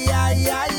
ja, ja, ja.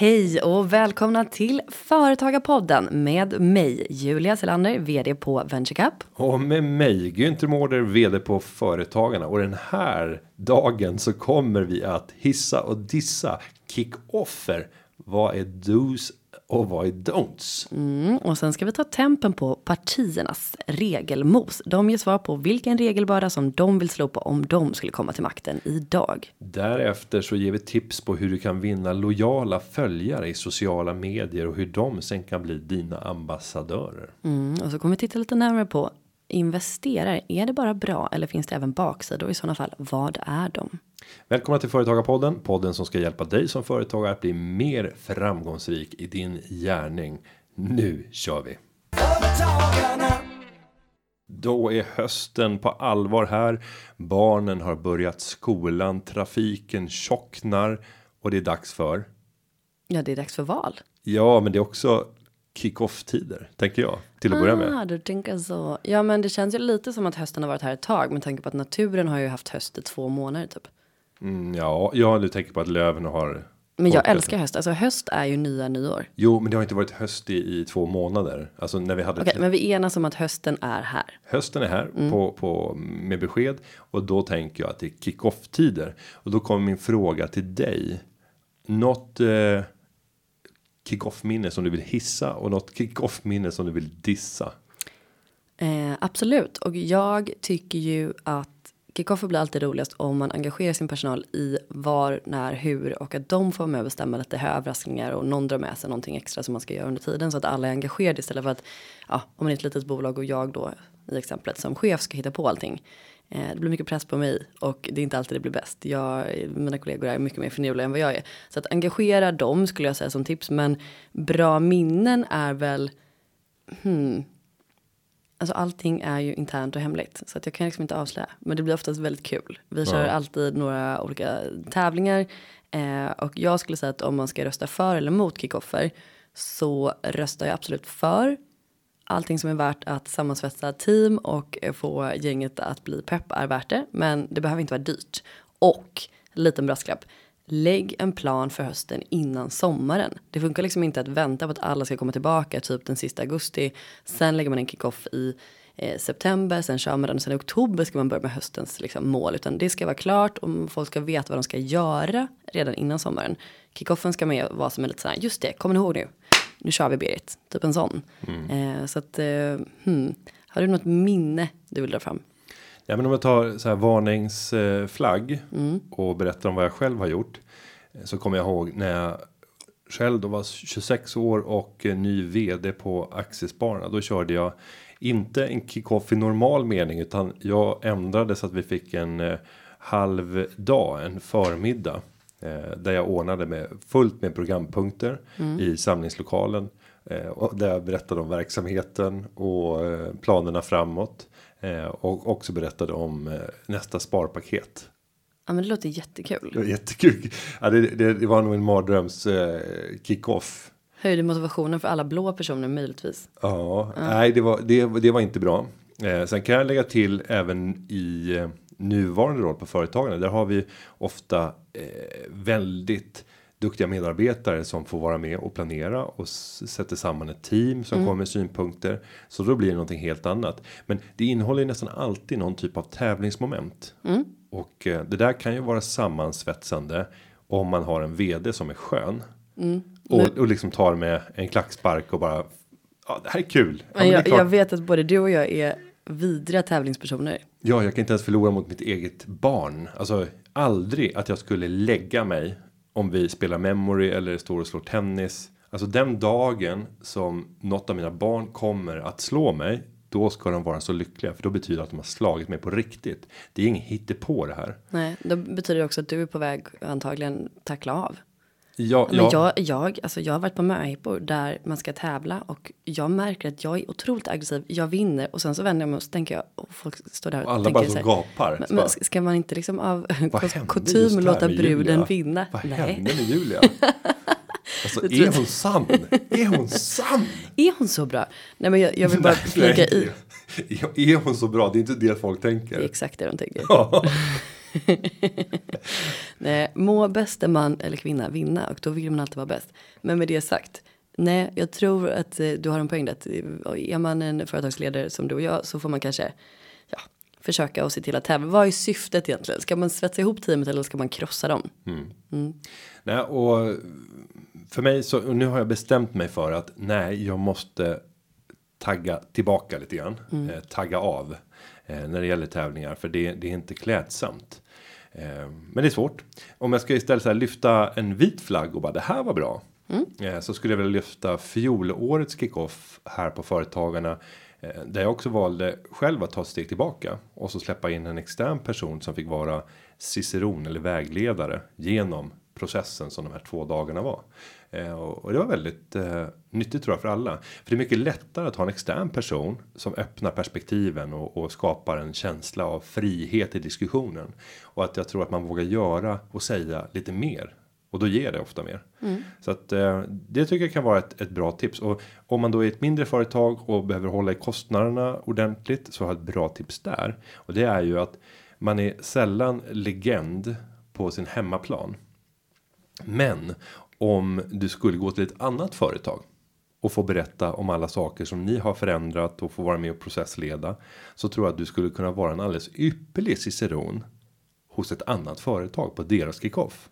Hej och välkomna till Företagarpodden med mig Julia Selander, vd på VentureCap. Och med mig Günther Mårder, vd på Företagarna. Och den här dagen så kommer vi att hissa och dissa kick-offer. Vad är dos och vad är don'ts? Mm, och sen ska vi ta tempen på partiernas regelmos. De ger svar på vilken regelbörda som de vill slå på om de skulle komma till makten idag. Därefter så ger vi tips på hur du kan vinna lojala följare i sociala medier och hur de sen kan bli dina ambassadörer. Mm, och så kommer vi titta lite närmare på investerare. Är det bara bra eller finns det även baksidor? I sådana fall, vad är de? Välkomna till Företagarpodden, podden som ska hjälpa dig som företagare att bli mer framgångsrik i din gärning. Nu kör vi! Då är hösten på allvar här. Barnen har börjat skolan, trafiken tjocknar och det är dags för. Ja, det är dags för val. Ja, men det är också kick-off tider tänker jag till att börja med. Ah, du tänker så. Ja, men det känns ju lite som att hösten har varit här ett tag med tanke på att naturen har ju haft höst i två månader typ. Mm, ja, ja, du tänker på att löven har. Men jag älskar höst. Alltså höst är ju nya nyår. Jo, men det har inte varit höst i, i två månader. Alltså när vi hade. Okej, men vi enas om att hösten är här. Hösten är här Mm. på, på med besked och då tänker jag att det är kick-off tider och då kommer min fråga till dig. Något eh, kick-off minne som du vill hissa och något kick-off minne som du vill dissa. Eh, absolut, och jag tycker ju att kickoffer blir alltid roligast om man engagerar sin personal i var, när, hur och att de får vara med och bestämma lite överraskningar och någon drar med sig någonting extra som man ska göra under tiden så att alla är engagerade istället för att ja, om man är ett litet bolag och jag då i exemplet som chef ska hitta på allting. Eh, det blir mycket press på mig och det är inte alltid det blir bäst. Jag, mina kollegor är mycket mer finurliga än vad jag är. Så att engagera dem skulle jag säga som tips. Men bra minnen är väl, hmm, Alltså allting är ju internt och hemligt så att jag kan liksom inte avslöja. Men det blir oftast väldigt kul. Vi kör Ja. alltid några olika tävlingar eh, och jag skulle säga att om man ska rösta för eller mot kickoffer så röstar jag absolut för allting som är värt att sammansvetsa team och få gänget att bli pepp är värt det. Men det behöver inte vara dyrt. Och liten brasklapp. Lägg en plan för hösten innan sommaren. Det funkar liksom inte att vänta på att alla ska komma tillbaka typ den sista augusti. Sen lägger man en kickoff i eh, september, sen kör man den och sen i oktober ska man börja med höstens liksom, mål. Utan det ska vara klart och folk ska veta vad de ska göra redan innan sommaren. Kickoffen ska man vara som en lite sån här, just det, kommer ni ihåg nu? Nu kör vi Berit, typ en sån. Eh, så att, eh, hmm. har du något minne du vill dra fram? Ja, men om jag tar så här varningsflagg och berättar om vad jag själv har gjort. eh, Så kommer jag ihåg när jag själv då var 26 år och eh, ny vd på Aktiespararna. Då körde jag inte en kickoff i normal mening utan jag ändrade så att vi fick en eh, halv dag, en förmiddag. Eh, där jag ordnade med fullt med programpunkter i samlingslokalen. Eh, och där jag berättade om verksamheten och eh, planerna framåt. Och också berättade om nästa sparpaket. Ja men det låter jättekul. Det var jättekul. Ja, det, det, det var nog en mardröms eh, kickoff. Höjde motivationen för alla blå personer möjligtvis. Ja, nej, det var, det, det var inte bra. Eh, sen kan jag lägga till även i nuvarande roll på företagarna. Där har vi ofta eh, väldigt duktiga medarbetare som får vara med och planera och sätter samman ett team som kommer med synpunkter. Så då blir det någonting helt annat. Men det innehåller ju nästan alltid någon typ av tävlingsmoment. Och eh, det där kan ju vara sammansvetsande om man har en vd som är skön. Och, och liksom tar med en klackspark och bara. Ja, det här är kul. Ja, Men men jag, klart. jag vet att både du och jag är vidriga tävlingspersoner. Ja, jag kan inte ens förlora mot mitt eget barn. Alltså aldrig att jag skulle lägga mig om vi spelar memory eller står och slår tennis. Alltså den dagen som något av mina barn kommer att slå mig. Då ska de vara så lyckliga för då betyder det att de har slagit mig på riktigt. Det är inget hittepå det här. Nej, då betyder det också att du är på väg antagligen tackla av. Ja, Men ja. jag, jag, alltså jag har varit på möhippor där man ska tävla och jag märker att jag är otroligt aggressiv. Jag vinner och sen så vänder jag mig och så tänker jag och folk står där och, Och alla tänker bara så så här, gapar. Men, men ska man inte liksom av kutym låta bruden vinna? Vad Nej. hände med Julia? Alltså är hon sann? Är hon sann? Är hon så bra? Nej men jag, jag vill bara flika i. Är hon så bra? Det är inte det folk Det är tänker. exakt det de tänker. Nej, må bäste man eller kvinna vinna och då vill man alltid vara bäst. Men med det sagt, nej, jag tror att eh, du har en poäng där. att, eh, Är man en företagsledare som du och jag så får man kanske ja, försöka och se till att tävla. Vad är syftet egentligen? Ska man svetsa ihop teamet eller ska man krossa dem? Nej, och för mig så och nu har jag bestämt mig för att nej, jag måste tagga tillbaka lite grann. Eh, tagga av när det gäller tävlingar för det, det är inte klädsamt. Eh, men det är svårt. Om jag ska istället så lyfta en vit flagg och bara det här var bra. Eh, så skulle jag vilja lyfta fjolårets kickoff här på företagarna. Eh, där jag också valde själv att ta ett steg tillbaka och så släppa in en extern person som fick vara ciceron eller vägledare genom processen som de här två dagarna var. Eh, och, det var väldigt eh, nyttigt tror jag för alla. För det är mycket lättare att ha en extern person som öppnar perspektiven och, och skapar en känsla av frihet i diskussionen. Och att jag tror att man vågar göra och säga lite mer. Och då ger det ofta mer. Så att eh, det tycker jag kan vara ett, ett bra tips. Och om man då är ett mindre företag och behöver hålla i kostnaderna ordentligt så har jag ett bra tips där. Och det är ju att man är sällan legend på sin hemmaplan. Men om du skulle gå till ett annat företag och få berätta om alla saker som ni har förändrat och få vara med och processleda så tror jag att du skulle kunna vara en alldeles ypperlig ciceron hos ett annat företag på deras kickoff.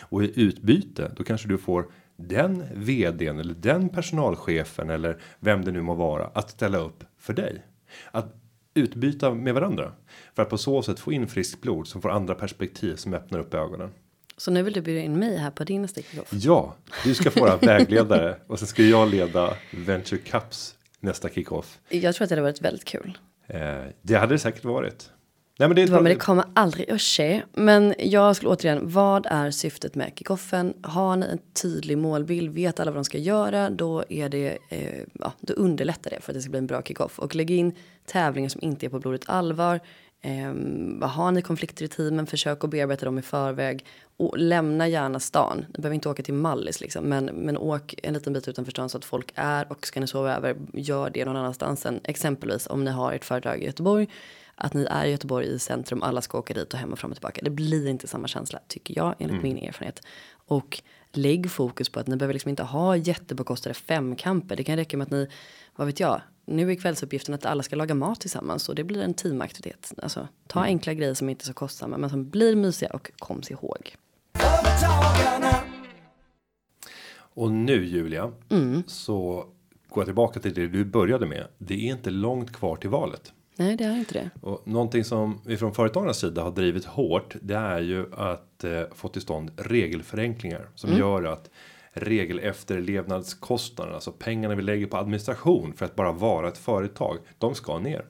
Och i utbyte då kanske du får den vdn eller den personalchefen eller vem det nu må vara att ställa upp för dig. Att utbyta med varandra för att på så sätt få in friskt blod som får andra perspektiv som öppnar upp ögonen. Så nu vill du bjuda in mig här på din nästa kickoff. Ja, du ska få vara vägledare och sen ska jag leda Venture Cups nästa kickoff. Jag tror att det hade varit väldigt kul. Eh, det hade det säkert varit. Nej, men det Det var, men det kommer aldrig att ske. Men jag skulle återigen, vad är syftet med kickoffen? Har ni en tydlig målbild, vet alla vad de ska göra, då är det, eh, ja, då underlättar det för att det ska bli en bra kickoff. Och lägg in tävlingar som inte är på blodigt allvar. Eh, har ni konflikter i teamen, försök att bearbeta dem i förväg. Och lämna gärna stan. Ni behöver inte åka till Mallis liksom, men, men åk en liten bit utanför stan så att folk är och ska ni sova över, gör det någon annanstans än exempelvis om ni har ett företag i Göteborg att ni är i Göteborg i centrum, alla ska åka dit och hem och fram och tillbaka. Det blir inte samma känsla tycker jag enligt min erfarenhet. Och lägg fokus på att ni behöver liksom inte ha jättebekostade femkamper. Det kan räcka med att ni, vad vet jag, nu är kvällsuppgiften att alla ska laga mat tillsammans och det blir en teamaktivitet. Alltså ta enkla grejer som inte är så kostsamma men som blir mysiga och koms ihåg. Och nu Julia, så går jag tillbaka till det du började med. Det är inte långt kvar till valet. Nej, det är inte det. Och någonting som vi från företagarnas sida har drivit hårt. Det är ju att eh, få till stånd regelförenklingar som gör att regelefterlevnadskostnaderna, alltså pengarna vi lägger på administration för att bara vara ett företag, de ska ner.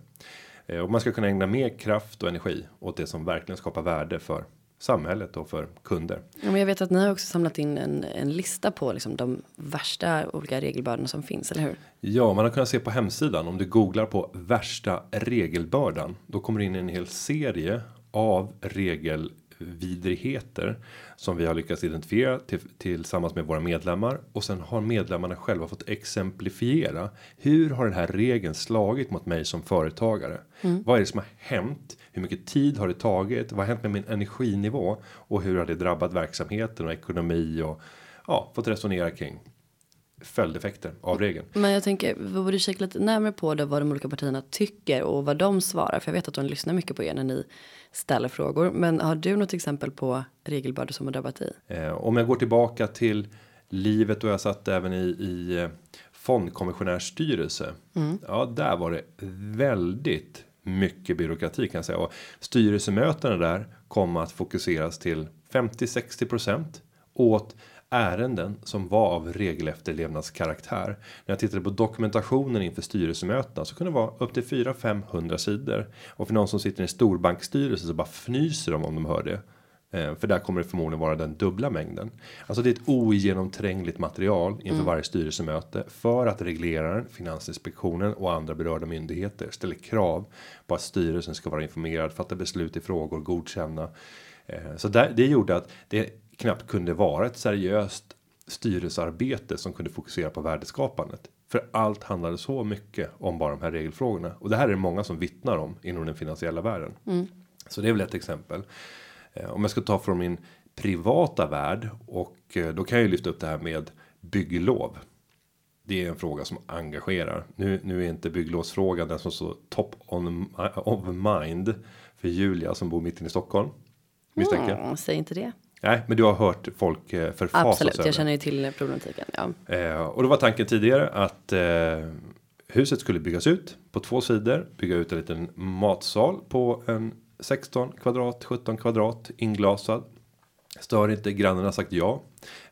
Eh, och man ska kunna ägna mer kraft och energi åt det som verkligen skapar värde för samhället och för kunder. Ja, men jag vet att ni har också samlat in en, en lista på liksom de värsta olika regelbördorna som finns, eller hur? Ja, man har kunnat se på hemsidan om du googlar på värsta regelbördan. Då kommer det in en hel serie av regelvidrigheter som vi har lyckats identifiera till, tillsammans med våra medlemmar och sen har medlemmarna själva fått exemplifiera. Hur har den här regeln slagit mot mig som företagare? Vad är det som har hänt? Hur mycket tid har det tagit? Vad har hänt med min energinivå och hur har det drabbat verksamheten och ekonomi och ja, fått resonera kring följdeffekter av regeln. Men jag tänker, vi borde kika lite närmare på det, vad de olika partierna tycker och vad de svarar. För jag vet att de lyssnar mycket på er när ni ställer frågor. Men har du något exempel på regelbördor som har drabbat dig? Eh, om jag går tillbaka till livet och jag satt även i, i eh, fondkommissionärsstyrelse. Ja, där var det väldigt mycket byråkrati kan jag säga. Och styrelsemötena där kom att fokuseras till 50-60% åt ärenden som var av regelefterlevnadskaraktär. När jag tittade på dokumentationen inför styrelsemötena så kunde det vara upp till 400-500 sidor. Och för någon som sitter i en storbankstyrelse så bara fnyser de om de hör det. Eh, för där kommer det förmodligen vara den dubbla mängden. Alltså det är ett ogenomträngligt material inför varje styrelsemöte. För att regleraren, Finansinspektionen och andra berörda myndigheter ställer krav på att styrelsen ska vara informerad, fatta beslut i frågor, godkänna. Eh, så där, det gjorde att det knappt kunde vara ett seriöst styrelsearbete som kunde fokusera på värdeskapandet. För allt handlade så mycket om bara de här regelfrågorna. Och det här är det många som vittnar om inom den finansiella världen. Så det är väl ett exempel. Eh, Om jag ska ta från min privata värld och eh, då kan jag ju lyfta upp det här med bygglov. Det är en fråga som engagerar. Nu, nu är inte bygglovsfrågan den som så top on of mind för Julia som bor mitt inne i Stockholm. Misstänker. Mm, säg inte det. Nej, men du har hört folk eh, förfasas Absolut, jag känner ju till problematiken. Ja. Eh, och då var tanken tidigare att eh, huset skulle byggas ut på två sidor. Bygga ut en liten matsal på en 16 kvadrat, 17 kvadrat inglasad. Stör inte grannen har sagt ja.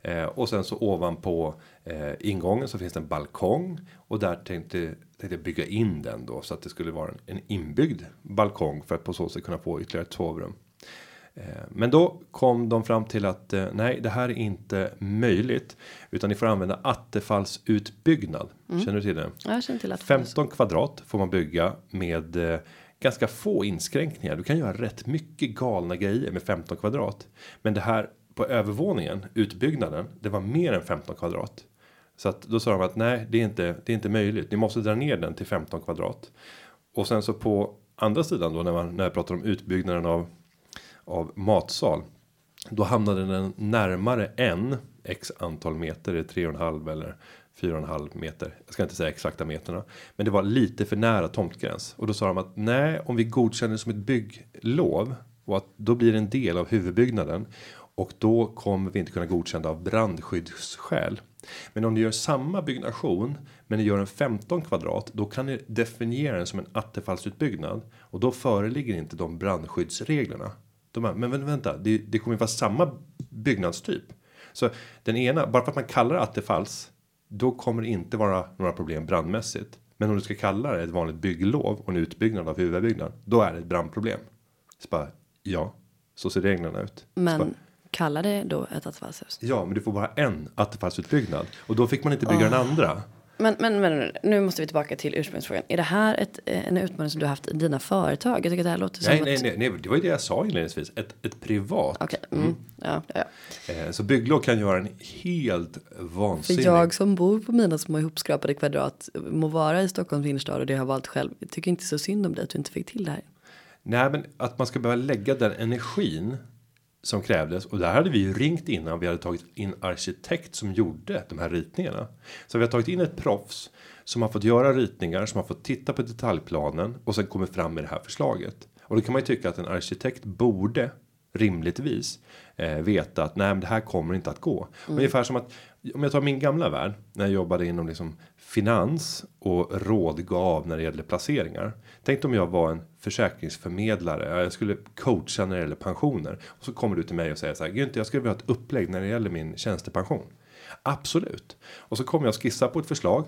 Eh, och sen så ovanpå eh, ingången så finns det en balkong. Och där tänkte, tänkte jag bygga in den då så att det skulle vara en, en inbyggd balkong. För att på så sätt kunna få ytterligare ett sovrum. Eh, Men då kom de fram till att eh, nej, det här är inte möjligt. Utan ni får använda attefallsutbyggnad. Känner du till det? Ja, Jag känner till att 15 kvadrat får man bygga med eh, ganska få inskränkningar. Du kan göra rätt mycket galna grejer med 15 kvadrat. Men det här på övervåningen, utbyggnaden, det var mer än 15 kvadrat. Så att då sa de att nej, det är inte, det är inte möjligt. Ni måste dra ner den till 15 kvadrat. Och sen så på andra sidan då när man när jag pratar om utbyggnaden av av matsal. Då hamnade den närmare en x antal meter, det är tre och en halv eller fyra och en halv meter. Jag ska inte säga exakta meterna, men det var lite för nära tomtgräns och då sa de att nej, om vi godkänner det som ett bygglov och att då blir det en del av huvudbyggnaden och då kommer vi inte kunna godkänna av brandskyddsskäl. Men om ni gör samma byggnation men ni gör en 15 kvadrat då kan ni definiera den som en attefallsutbyggnad och då föreligger inte de brandskyddsreglerna. De bara, men vä- vänta, det, det kommer ju vara samma byggnadstyp. Så den ena, bara för att man kallar det attefalls, då kommer det inte vara några problem brandmässigt. Men om du ska kalla det ett vanligt bygglov och en utbyggnad av huvudbyggnad, då är det ett brandproblem. Så bara, ja, så ser reglerna ut. Så bara, Men kalla det då ett attefallshus. Ja, men du får bara en attefallsutbyggnad och då fick man inte bygga den andra. Men, men, men nu måste vi tillbaka till ursprungsfrågan. Är det här ett, eh, en utmaning som du har haft i dina företag? Jag tycker att det här låter som Nej, att... nej, nej, nej, det var ju det jag sa inledningsvis. Ett, ett privat. Okej, mm. ja, ja, ja. Eh, Så bygglov kan göra en helt För vansinnig. jag som bor på mina små ihopskrapade kvadrat, må vara i Stockholms innerstad och det har valt själv, jag tycker inte så synd om dig att du inte fick till det här. Nej, men att man ska behöva lägga den energin som krävdes och där hade vi ju ringt innan vi hade tagit in arkitekt som gjorde de här ritningarna. Så vi har tagit in ett proffs som har fått göra ritningar som har fått titta på detaljplanen och sen kommer fram med det här förslaget. Och då kan man ju tycka att en arkitekt borde rimligtvis eh, veta att nej, men det här kommer inte att gå. Ungefär som att om jag tar min gamla värld när jag jobbade inom liksom finans och rådgav när det gällde placeringar. Tänk om jag var en försäkringsförmedlare. Jag skulle coacha när det gäller pensioner och så kommer du till mig och säger så här. Günther, jag skulle vilja ha ett upplägg när det gäller min tjänstepension. Absolut. Och så kommer jag skissa på ett förslag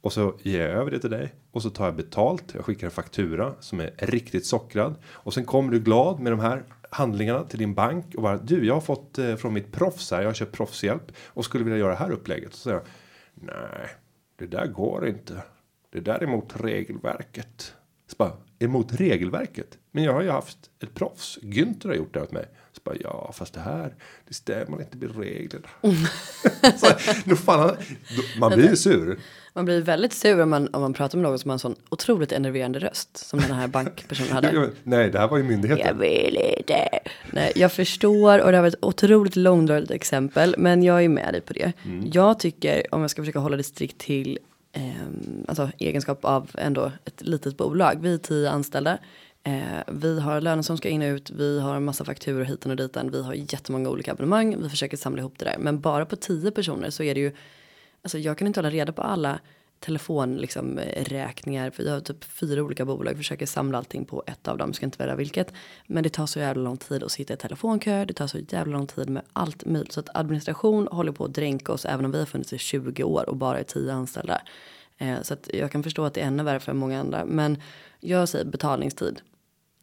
och så ger jag över det till dig och så tar jag betalt. Jag skickar en faktura som är riktigt sockrad och sen kommer du glad med de här handlingarna till din bank och bara du, jag har fått eh, från mitt proffs här. Jag har köpt proffshjälp och skulle vilja göra det här upplägget. Så säger jag nej, det där går inte. Det där är emot regelverket. Så bara, emot regelverket? Men jag har ju haft ett proffs. Günther har gjort det åt mig. Bara, ja, fast det här, det stämmer inte med reglerna. så, då fan, man blir ju sur. Man blir väldigt sur om man, om man pratar med någon som har en sån otroligt enerverande röst som den här bankpersonen hade. Nej, det här var ju myndigheten. Jag vill inte. Nej, jag förstår och det har varit ett otroligt långdraget exempel, men jag är med dig på det. Jag tycker, om jag ska försöka hålla det strikt till ehm, alltså, egenskap av ändå ett litet bolag. Vi är tio anställda. Eh, vi har löner som ska in och ut, vi har en massa fakturor hit och dit, vi har jättemånga olika abonnemang, vi försöker samla ihop det där. Men bara på tio personer så är det ju, alltså jag kan inte hålla reda på alla telefonräkningar, liksom, eh, för jag har typ fyra olika bolag, försöker samla allting på ett av dem, ska inte välja vilket. Men det tar så jävla lång tid att sitta i telefonkö, det tar så jävla lång tid med allt möjligt. Så att administration håller på att dränka oss, även om vi har funnits i 20 år och bara är tio anställda. Eh, så att jag kan förstå att det är ännu värre för många andra. Men jag säger betalningstid.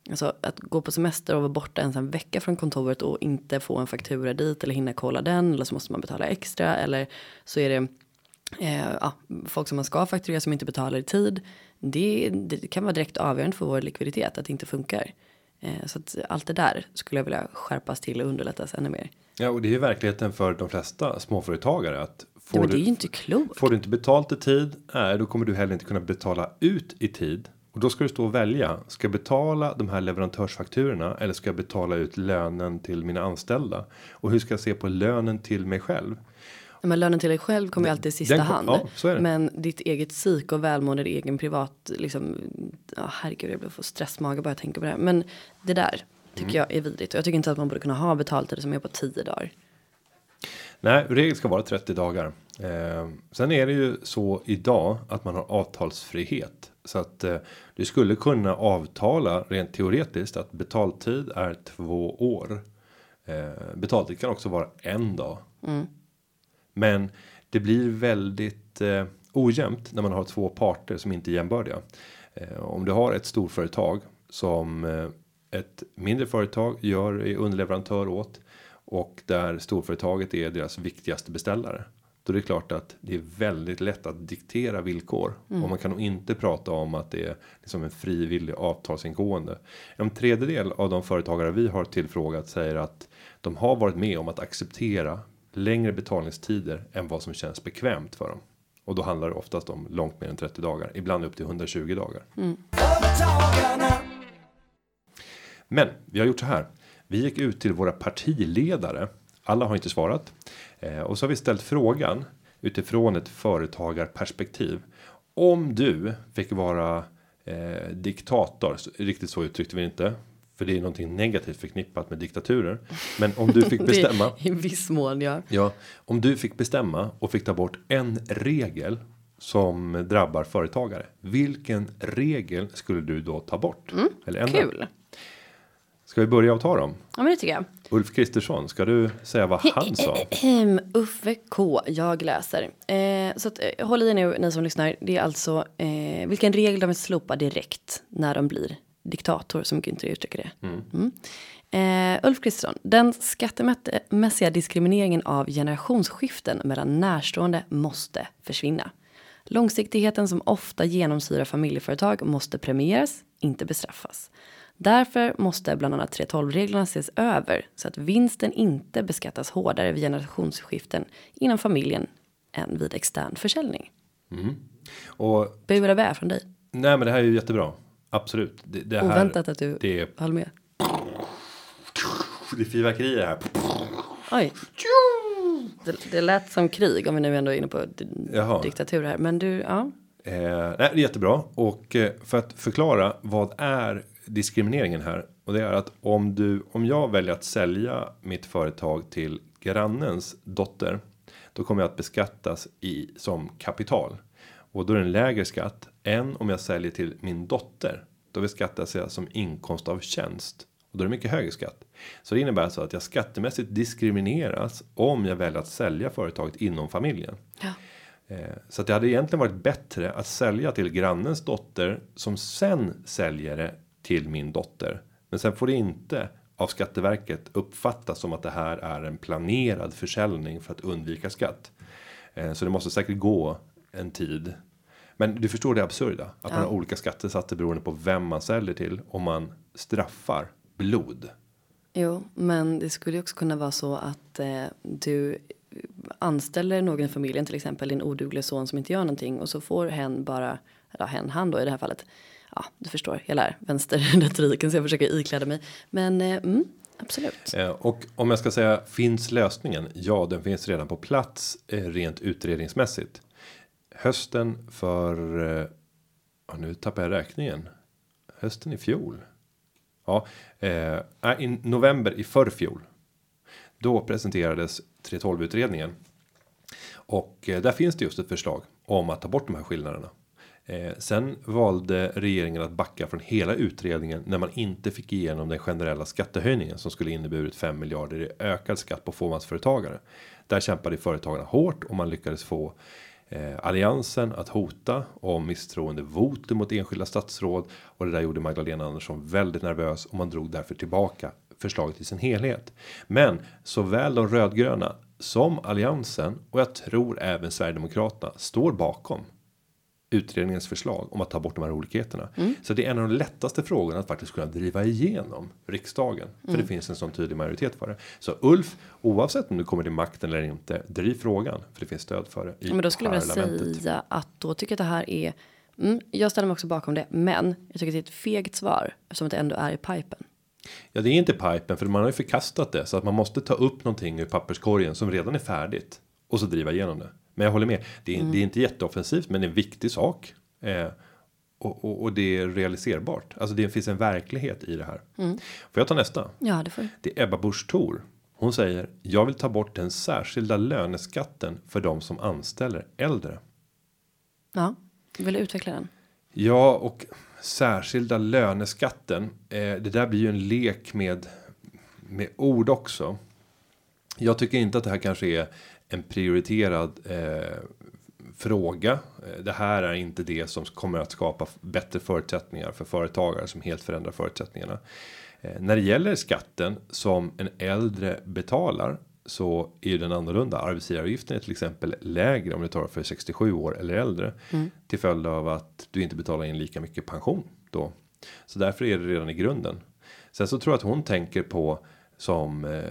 Alltså att gå på semester och vara borta ens en vecka från kontoret och inte få en faktura dit eller hinna kolla den eller så måste man betala extra eller så är det eh, ja, folk som man ska fakturera som inte betalar i tid. Det, det kan vara direkt avgörande för vår likviditet att det inte funkar. Eh, så att allt det där skulle jag vilja skärpas till och underlättas ännu mer. Ja, och det är ju verkligheten för de flesta småföretagare att får Ja, men det är ju inte klokt. får du inte betalt i tid, nej, då kommer du heller inte kunna betala ut i tid. Och då ska du stå och välja. Ska jag betala de här leverantörsfakturorna eller ska jag betala ut lönen till mina anställda? Och hur ska jag se på lönen till mig själv? Men lönen till dig själv kommer ju alltid i sista kom- hand. ja, det. Men ditt eget psyk och välmående, din egen privat, liksom, ja, herregud jag blir få stressmage bara jag tänker på det här. Men det där tycker Mm. jag är vidrigt och jag tycker inte att man borde kunna ha betaltider som är på tio dagar. Nej, regel ska vara 30 dagar. Eh, sen är det ju så idag att man har avtalsfrihet så att eh, du skulle kunna avtala rent teoretiskt att betaltid är två år. Eh, betaltid kan också vara en dag. Men det blir väldigt eh, ojämnt när man har två parter som inte är jämbördiga. Eh, om du har ett storföretag som eh, ett mindre företag gör är underleverantör åt och där storföretaget är deras viktigaste beställare. Då är det klart att det är väldigt lätt att diktera villkor och man kan nog inte prata om att det är liksom en frivillig avtalsingående. En tredjedel av de företagare vi har tillfrågat säger att de har varit med om att acceptera längre betalningstider än vad som känns bekvämt för dem. Och då handlar det oftast om långt mer än 30 dagar, ibland upp till 120 dagar. Men vi har gjort så här. Vi gick ut till våra partiledare. Alla har inte svarat eh, och så har vi ställt frågan utifrån ett företagarperspektiv. Om du fick vara eh, diktator, riktigt så uttryckte vi inte. För det är någonting negativt förknippat med diktaturer. Men om du fick bestämma. I viss mån ja. Ja, om du fick bestämma och fick ta bort en regel som drabbar företagare. Vilken regel skulle du då ta bort? Eller ändra? Kul. Ska vi börja och ta dem? Ja men det tycker jag. Ulf Kristersson, ska du säga vad han sa? Uffe K, jag läser. Eh, så att, eh, håll i nu ni som lyssnar. Det är alltså eh, vilken regel de vill slopa direkt när de blir diktator som Günther uttrycker det. Mm. Eh, Ulf Kristersson, den skattemässiga diskrimineringen av generationsskiften mellan närstående måste försvinna. Långsiktigheten som ofta genomsyrar familjeföretag måste premieras, inte bestraffas. Därför måste bland annat 3.12-reglerna ses över så att vinsten inte beskattas hårdare vid generationsskiften inom familjen än vid extern försäljning. Och Bu eller bä från dig? nej, men det här är ju jättebra. Absolut. Det, det här, Oväntat att du Det är, höll med. det är fyrverkerier här. Oj. Det, det lät som krig om vi nu ändå är inne på Jaha. diktatur här. Men du, ja. Eh, nej, det är jättebra och eh, för att förklara vad är diskrimineringen här och det är att om du om jag väljer att sälja mitt företag till grannens dotter då kommer jag att beskattas i som kapital och då är det en lägre skatt än om jag säljer till min dotter. Då beskattas jag som inkomst av tjänst och då är det mycket högre skatt. Så det innebär alltså att jag skattemässigt diskrimineras om jag väljer att sälja företaget inom familjen. ja. Eh, Så att det hade egentligen varit bättre att sälja till grannens dotter som sen säljer det till min dotter. Men sen får det inte av Skatteverket uppfattas som att det här är en planerad försäljning för att undvika skatt. Eh, Så det måste säkert gå en tid. Men du förstår det absurda att man har olika skattesatser beroende på vem man säljer till och man straffar blod. Jo, men det skulle ju också kunna vara så att eh, du anställer någon i familjen, till exempel din odugliga son som inte gör någonting och så får hen bara, eller hen, han då i det här fallet. Ja, du förstår, jag lär vänsterretoriken så jag försöker ikläda mig. Men eh, mm, absolut. Eh, Och om jag ska säga finns lösningen? Ja, den finns redan på plats eh, rent utredningsmässigt. Hösten för eh, ja, nu tappar jag räkningen. Hösten i fjol. Ja, eh, i november i förfjol. Då presenterades 312 utredningen och eh, där finns det just ett förslag om att ta bort de här skillnaderna. Eh, sen valde regeringen att backa från hela utredningen när man inte fick igenom den generella skattehöjningen som skulle inneburit 5 miljarder i ökad skatt på fåmansföretagare. Där kämpade företagarna hårt och man lyckades få eh, alliansen att hota om misstroendevotum mot enskilda statsråd och det där gjorde Magdalena Andersson väldigt nervös och man drog därför tillbaka förslaget i sin helhet. Men såväl de rödgröna som alliansen och jag tror även Sverigedemokraterna står bakom utredningens förslag om att ta bort de här olikheterna. Så det är en av de lättaste frågorna att faktiskt kunna driva igenom riksdagen. För det finns en sån tydlig majoritet för det. Så Ulf, oavsett om du kommer till makten eller inte, driv frågan. För det finns stöd för det i men då skulle jag vilja säga att då tycker jag att det här är. Mm, jag ställer mig också bakom det, men jag tycker att det är ett fegt svar eftersom det ändå är i pipen. Ja, det är inte pipen för man har ju förkastat det så att man måste ta upp någonting ur papperskorgen som redan är färdigt och så driva igenom det. Men jag håller med. Det är, det är inte jätteoffensivt, men en viktig sak. Eh, och, och, och det är realiserbart. Alltså det finns en verklighet i det här. Får jag ta nästa? Ja, det får Det är Ebba Busch Thor. Hon säger jag vill ta bort den särskilda löneskatten för de som anställer äldre. Ja, vill du utveckla den? Ja, och särskilda löneskatten. Eh, det där blir ju en lek med med ord också. Jag tycker inte att det här kanske är en prioriterad eh, fråga. Eh, Det här är inte det som kommer att skapa bättre förutsättningar för företagare som helt förändrar förutsättningarna. Eh, när det gäller skatten som en äldre betalar så är ju den annorlunda. Arbetsgivaravgiften är till exempel lägre om du tar för 67 år eller äldre till följd av att du inte betalar in lika mycket pension då. Så därför är det redan i grunden. Sen så tror jag att hon tänker på som eh,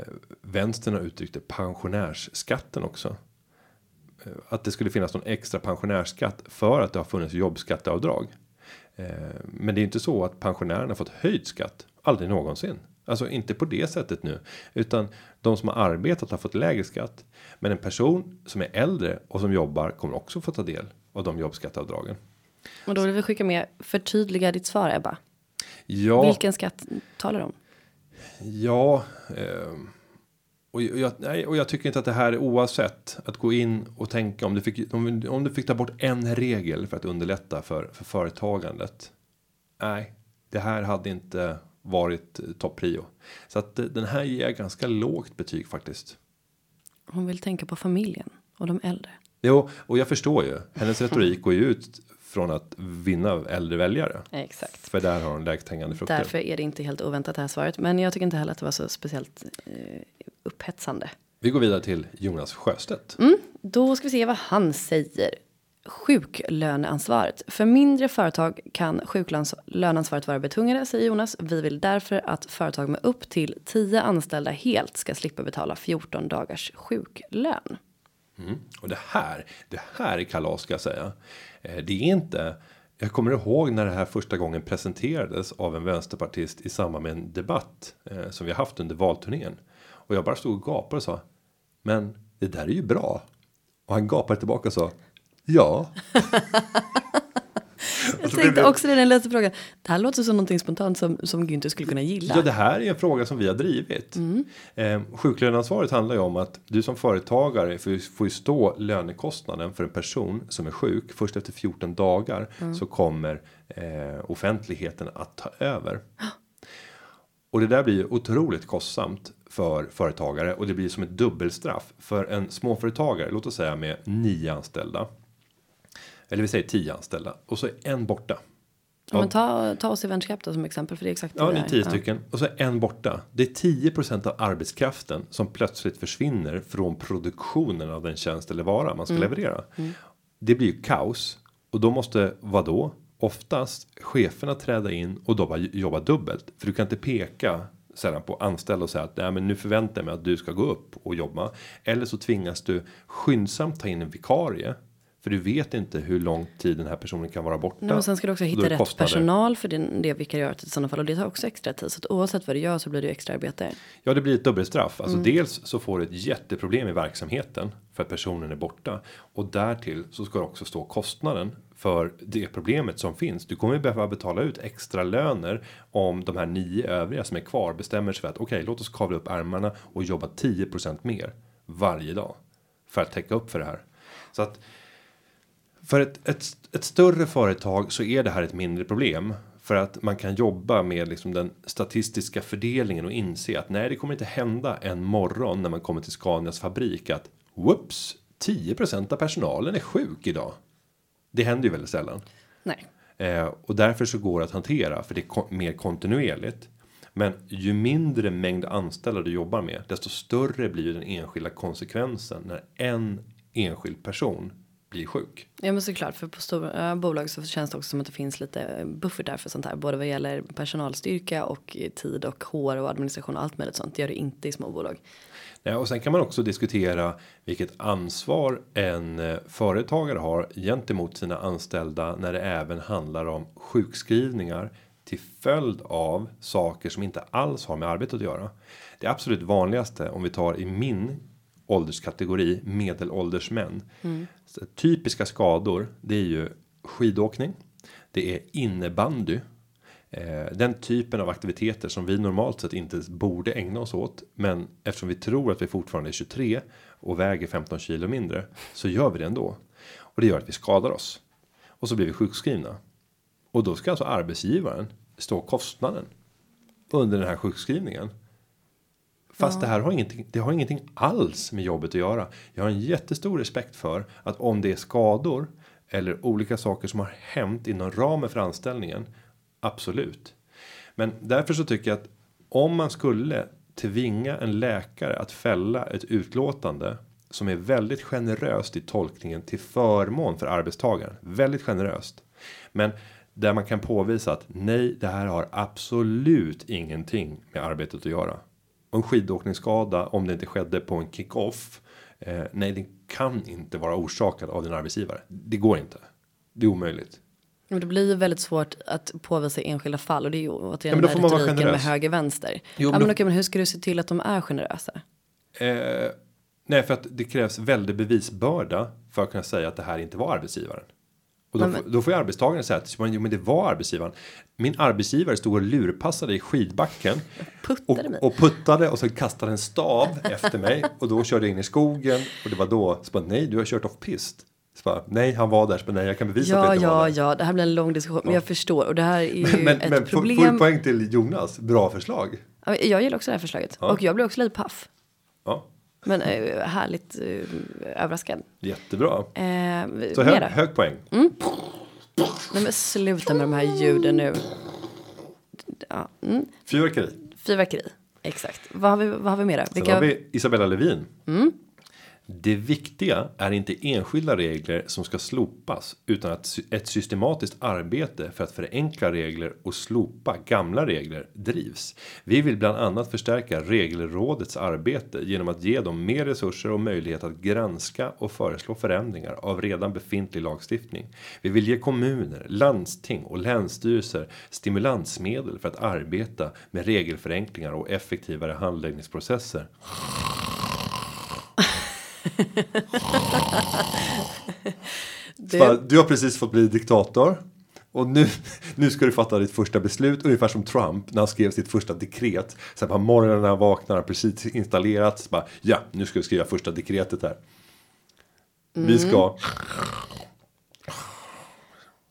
vänstern har uttryckt det pensionärsskatten också. Eh, Att det skulle finnas någon extra pensionärsskatt för att det har funnits jobbskatteavdrag. Eh, Men det är ju inte så att pensionärerna fått höjd skatt. Aldrig någonsin. Alltså inte på det sättet nu. Utan de som har arbetat har fått lägre skatt. Men en person som är äldre och som jobbar kommer också få ta del av de jobbskatteavdragen. Och då vill vi skicka med förtydliga ditt svar Ebba. Ja, Vilken skatt talar du om? Ja. ehm, och jag, nej, och jag tycker inte att det här är oavsett att gå in och tänka om du fick om, om du fick ta bort en regel för att underlätta för för företagandet. Nej, det här hade inte varit eh, topprio. Så att eh, den här ger jag ganska lågt betyg faktiskt. Hon vill tänka på familjen och de äldre. Jo, och jag förstår ju. Hennes retorik går ju ut från att vinna äldre väljare. Exakt. För där har hon lägst hängande frukter. Därför är det inte helt oväntat det här svaret. Men jag tycker inte heller att det var så speciellt eh, upphetsande. Vi går vidare till Jonas Sjöstedt. Då ska vi se vad han säger. Sjuklöneansvaret. För mindre företag kan sjuklöneansvaret vara betungande, säger Jonas. Vi vill därför att företag med upp till 10 anställda helt ska slippa betala 14 dagars sjuklön. Mm. Och det här, det här är kalas ska jag säga. Eh, det är inte. Jag kommer ihåg när det här första gången presenterades av en vänsterpartist i samband med en debatt eh, som vi har haft under valturnén. Och jag bara stod och gapade och sa. Men det där är ju bra. Och han gapade tillbaka och sa. Ja. Jag tänkte också det när jag läste frågan. Det här låter som någonting spontant som, som Günther skulle kunna gilla. Ja, det här är en fråga som vi har drivit. Eh, sjuklöneansvaret handlar ju om att du som företagare får, får ju stå lönekostnaden för en person som är sjuk. Först efter 14 dagar så kommer eh, offentligheten att ta över. Och det där blir ju otroligt kostsamt för företagare och det blir som ett dubbelstraff för en småföretagare. Låt oss säga med nio anställda. Eller vi säger tio anställda och så är en borta. Ja, men ta, ta oss i då som exempel för det är exakt Ja, det är där. tio stycken och så är en borta. Det är 10% av arbetskraften som plötsligt försvinner från produktionen av den tjänst eller vara man ska leverera. Det blir ju kaos och då måste vad då? Oftast cheferna träda in och då jobba dubbelt för du kan inte peka sedan på anställda och säga att nej, men nu förväntar jag mig att du ska gå upp och jobba eller så tvingas du skyndsamt ta in en vikarie. För du vet inte hur lång tid den här personen kan vara borta. Nej, och sen ska du också hitta rätt kostnader. personal för din, det vikariatet i sådana fall. Och det tar också extra tid. Så att oavsett vad du gör så blir det extra arbete. Ja, det blir ett dubbelstraff. Alltså Mm. dels så får du ett jätteproblem i verksamheten för att personen är borta och därtill så ska det också stå kostnaden för det problemet som finns. Du kommer behöva betala ut extra löner om de här nio övriga som är kvar bestämmer sig för att okej, låt oss kavla upp ärmarna och jobba 10% mer varje dag för att täcka upp för det här. Så att för ett, ett, ett större företag så är det här ett mindre problem. För att man kan jobba med liksom den statistiska fördelningen och inse att nej, det kommer inte hända en morgon när man kommer till Scanias fabrik att whoops, 10% av personalen är sjuk idag. Det händer ju väldigt sällan. Nej. Eh, och därför så går det att hantera för det är ko- mer kontinuerligt. Men ju mindre mängd anställda du jobbar med, desto större blir den enskilda konsekvensen när en enskild person blir sjuk. Ja men såklart för på stora bolag så känns det också som att det finns lite buffert där för sånt här. Både vad gäller personalstyrka och eh, tid och HR och administration och allt möjligt sånt. Det gör det inte i små bolag. Ja, och sen kan man också diskutera vilket ansvar en eh, företagare har gentemot sina anställda när det även handlar om sjukskrivningar till följd av saker som inte alls har med arbetet att göra. Det absolut vanligaste om vi tar i min ålderskategori medelålders män. Så typiska skador, det är ju skidåkning. Det är innebandy. Eh, den typen av aktiviteter som vi normalt sett inte borde ägna oss åt. Men eftersom vi tror att vi fortfarande är 23 och väger 15 kilo mindre så gör vi det ändå. Och det gör att vi skadar oss. Och så blir vi sjukskrivna. Och då ska alltså arbetsgivaren stå kostnaden under den här sjukskrivningen. Fast det här har ingenting, det har ingenting alls med jobbet att göra. Jag har en jättestor respekt för att om det är skador eller olika saker som har hänt inom ramen för anställningen. Absolut. Men därför så tycker jag att om man skulle tvinga en läkare att fälla ett utlåtande som är väldigt generöst i tolkningen till förmån för arbetstagaren. Väldigt generöst. Men där man kan påvisa att nej, det här har absolut ingenting med arbetet att göra. Och en skidåkningsskada om det inte skedde på en kick-off. Eh, nej, det kan inte vara orsakad av din arbetsgivare. Det går inte. Det är omöjligt. Men det blir ju väldigt svårt att påvisa enskilda fall och det är ju återigen Ja, men då får man vara med höger vänster. Jo, ja, men men då- okej, men hur ska du se till att de är generösa? Eh, nej, för att det krävs väldig bevisbörda för att kunna säga att det här inte var arbetsgivaren. Och då, Men- får, då får ju arbetstagaren säga att jo, men det var arbetsgivaren. Min arbetsgivare stod och lurpassade i skidbacken. Puttade mig. Och, och puttade och så kastade en stav efter mig. Och då körde jag in i skogen. Och det var då, så bara, nej du har kört off pist. Bara, nej han var där, så bara, nej jag kan bevisa att Ja, jag inte var ja, där. ja, det här blir en lång diskussion. Men jag förstår och det här är ju Men, men, ett men problem. full poäng till Jonas, bra förslag. Ja, Jag gillar också det här förslaget Ja. och jag blir också lite paff. Ja, Men eh, härligt eh, överraskad. jättebra. Eh, Så mera. hög, hög poäng. Nej, men sluta med de här ljuden nu. Ja, mm. Fyrverkeri. Fyrverkeri. Exakt. Vad har vi, vad har vi mera? Sen har vi Isabella Lövin. Det viktiga är inte enskilda regler som ska slopas utan att ett systematiskt arbete för att förenkla regler och slopa gamla regler drivs. Vi vill bland annat förstärka regelrådets arbete genom att ge dem mer resurser och möjlighet att granska och föreslå förändringar av redan befintlig lagstiftning. Vi vill ge kommuner, landsting och länsstyrelser stimulansmedel för att arbeta med regelförenklingar och effektivare handläggningsprocesser. Det, Du har precis fått bli diktator. Och nu, nu ska du fatta ditt första beslut. Ungefär som Trump när han skrev sitt första dekret. Så här på morgonen när han vaknar precis installerats. Bara, ja, nu ska vi skriva första dekretet här. Vi ska.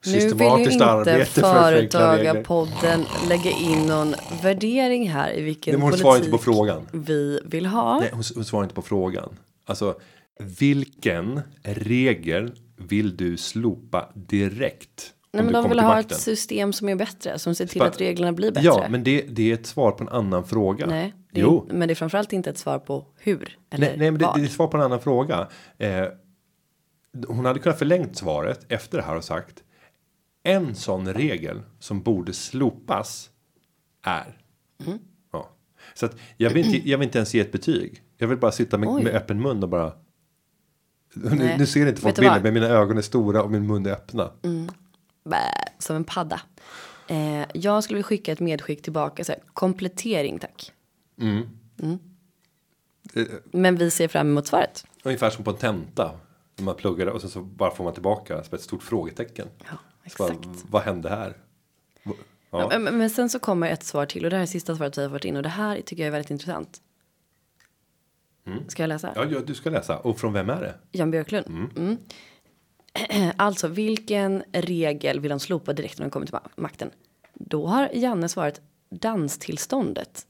nu vill ju Systematiskt inte. Företagarpodden lägga in någon värdering här i vilken Nej, men hon politik inte på frågan. vi vill ha. Nej, hon, hon svarar inte på frågan. Alltså, vilken regel vill du slopa direkt? Nej, men de vill ha makten? ett system som är bättre, som ser till Spa- att reglerna blir bättre. Ja, men det, det är ett svar på en annan fråga. Nej, det är, men det är framförallt inte ett svar på hur eller Nej, nej men det, det är ett svar på en annan fråga. Eh, hon hade kunnat förlängt svaret efter det här och sagt. En sån regel som borde slopas är. Mm. Ja. Så att jag vill, inte, jag vill inte ens ge ett betyg. Jag vill bara sitta med, med öppen mun och bara. Nu, nu ser inte folk bilden men mina ögon är stora och min mun är öppna. Bä, som en padda. Eh, jag skulle vilja skicka ett medskick tillbaka. Så här, komplettering tack. Mm. Eh, Men vi ser fram emot svaret. Ungefär som på en tenta. När man pluggar och sen så bara får man tillbaka som ett stort frågetecken. Ja, Så bara, exakt. vad hände här? Ja. Men, men- men sen så kommer ett svar till och det här är sista svaret vi har fått in och det här tycker jag är väldigt intressant. Ska jag läsa? Ja, ja, du ska läsa. Och från vem är det? Jan Björklund. Mm. Alltså, vilken regel vill de slopa direkt när de kommer till ma- makten? Då har Janne svarat danstillståndet.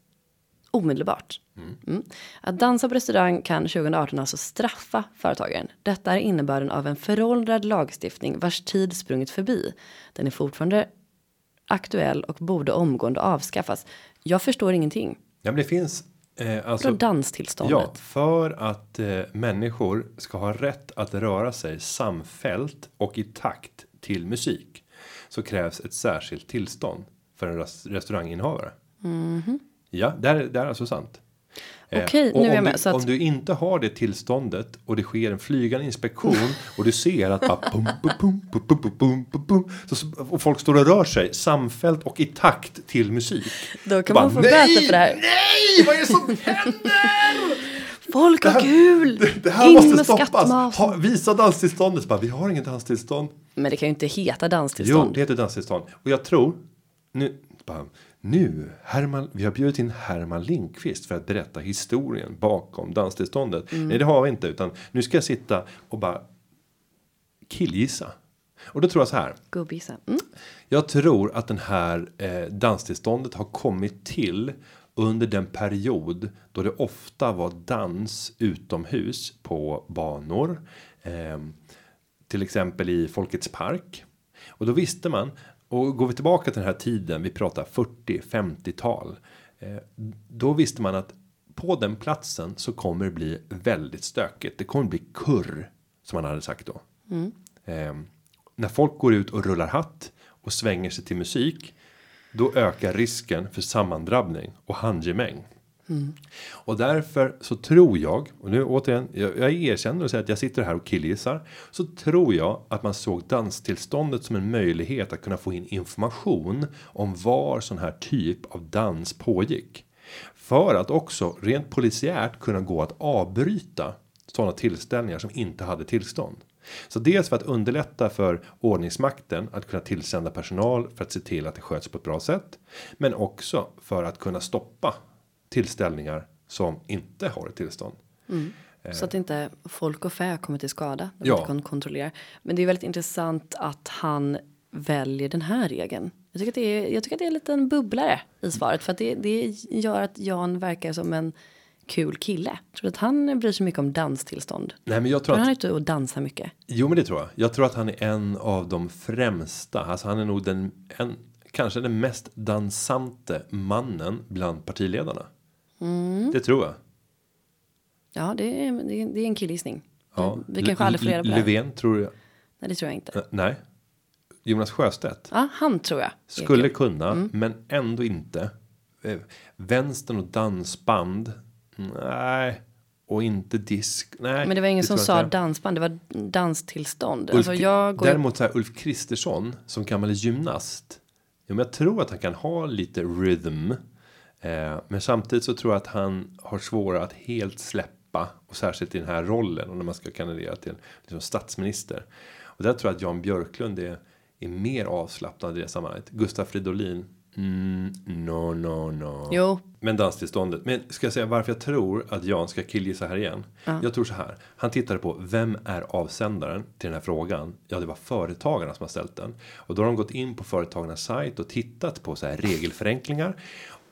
omedelbart. Mm. Att dansa på restaurang kan 2018 alltså straffa företagaren. Detta är innebörden av en föråldrad lagstiftning vars tid sprungit förbi. Den är fortfarande aktuell och borde omgående avskaffas. Jag förstår ingenting. Ja, men det finns eh, alltså. Danstillståndet. Ja, för att eh, människor ska ha rätt att röra sig samfällt och i takt till musik så krävs ett särskilt tillstånd för en res- restauranginnehavare. Ja, det är, det är alltså sant. Eh, Okej, okay, nu är jag med. Du, att... Om du inte har det tillståndet och det sker en flygande inspektion och du ser att bara pum, pum, pum, pum, och folk står och rör sig samfällt och i takt till musik. Då kan bara, man få böter för det här. Nej, vad är det som händer? Folk har kul! Det, här måste stoppas. Ha, visa danstillståndet. Bara, vi har inget danstillstånd. Men det kan ju inte heta danstillstånd. Jo, det heter danstillstånd. Och jag tror, nu, bam, nu Herman, vi har bjudit in Herman Linkvist för att berätta historien bakom danstillståndet. Mm. Nej, det har vi inte, utan nu ska jag sitta och bara killgissa. Och då tror jag så här. Gubbgissa. Mm. Jag tror att den här eh, danstillståndet har kommit till under den period då det ofta var dans utomhus på banor. Eh, till exempel i Folkets park. Och då visste man. Och går vi tillbaka till den här tiden. Vi pratar 40-50-tal. Eh, då visste man att på den platsen så kommer det bli väldigt stökigt. Det kommer bli kurr. Som man hade sagt då. Eh, när folk går ut och rullar hatt och svänger sig till musik. Då ökar risken för sammandrabbning och handgemäng. Mm. Och därför så tror jag, och nu återigen, jag, jag erkänner och säger att jag sitter här och killgissar. Så tror jag att man såg danstillståndet som en möjlighet att kunna få in information om var sån här typ av dans pågick. För att också rent polisiärt kunna gå att avbryta sådana tillställningar som inte hade tillstånd. Så dels för att underlätta för ordningsmakten att kunna tillsända personal för att se till att det sköts på ett bra sätt. Men också för att kunna stoppa tillställningar som inte har ett tillstånd. Så att inte folk och fä kommer till skada. De Ja. inte kan kontrollera. Men det är väldigt intressant att han väljer den här regeln. Jag tycker att det är, jag tycker att det är en liten bubblare i svaret. För att det, det gör att Jan verkar som en kul kille. Tror att han bryr sig mycket om danstillstånd. Nej, men jag tror Men han är att ute och dansar mycket. jo, men det tror jag. Jag tror att han är en av de främsta. Alltså, han är nog den en kanske den mest dansante mannen bland partiledarna. Det tror jag. Ja, det är, det är, det är en killgissning. Ja. Vi kanske aldrig får reda på det. Löfven tror jag. Nej, det tror jag inte. Nej. Jonas Sjöstedt. Ja, han tror jag. Skulle kul. kunna, men ändå inte. Eh, Vänstern och dansband. Nej. Och inte disk. Nej. Men det var ingen som tror jag sa inte. dansband, det var danstillstånd. Ulf, Alltså jag går däremot så här Ulf Kristersson som gammal gymnast. Ja, men jag tror att han kan ha lite rhythm. Eh, men samtidigt så tror jag att han har svårare att helt släppa. Och särskilt i den här rollen. Och när man ska kandidera till liksom, statsminister. Och där tror jag att Jan Björklund är, är mer avslappnad i det sammanhanget. Gustaf Fridolin. Mm, no, no, no. Jo, Men danstillståndet. Men ska jag säga varför jag tror att Jan ska killgissa här igen? Jag tror så här. Han tittade på vem är avsändaren till den här frågan? Ja, det var företagarna som har ställt den. Och då har de gått in på företagarnas sajt och tittat på så här regelförenklingar.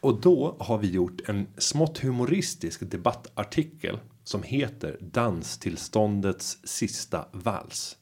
Och då har vi gjort en smått humoristisk debattartikel som heter Danstillståndets sista vals.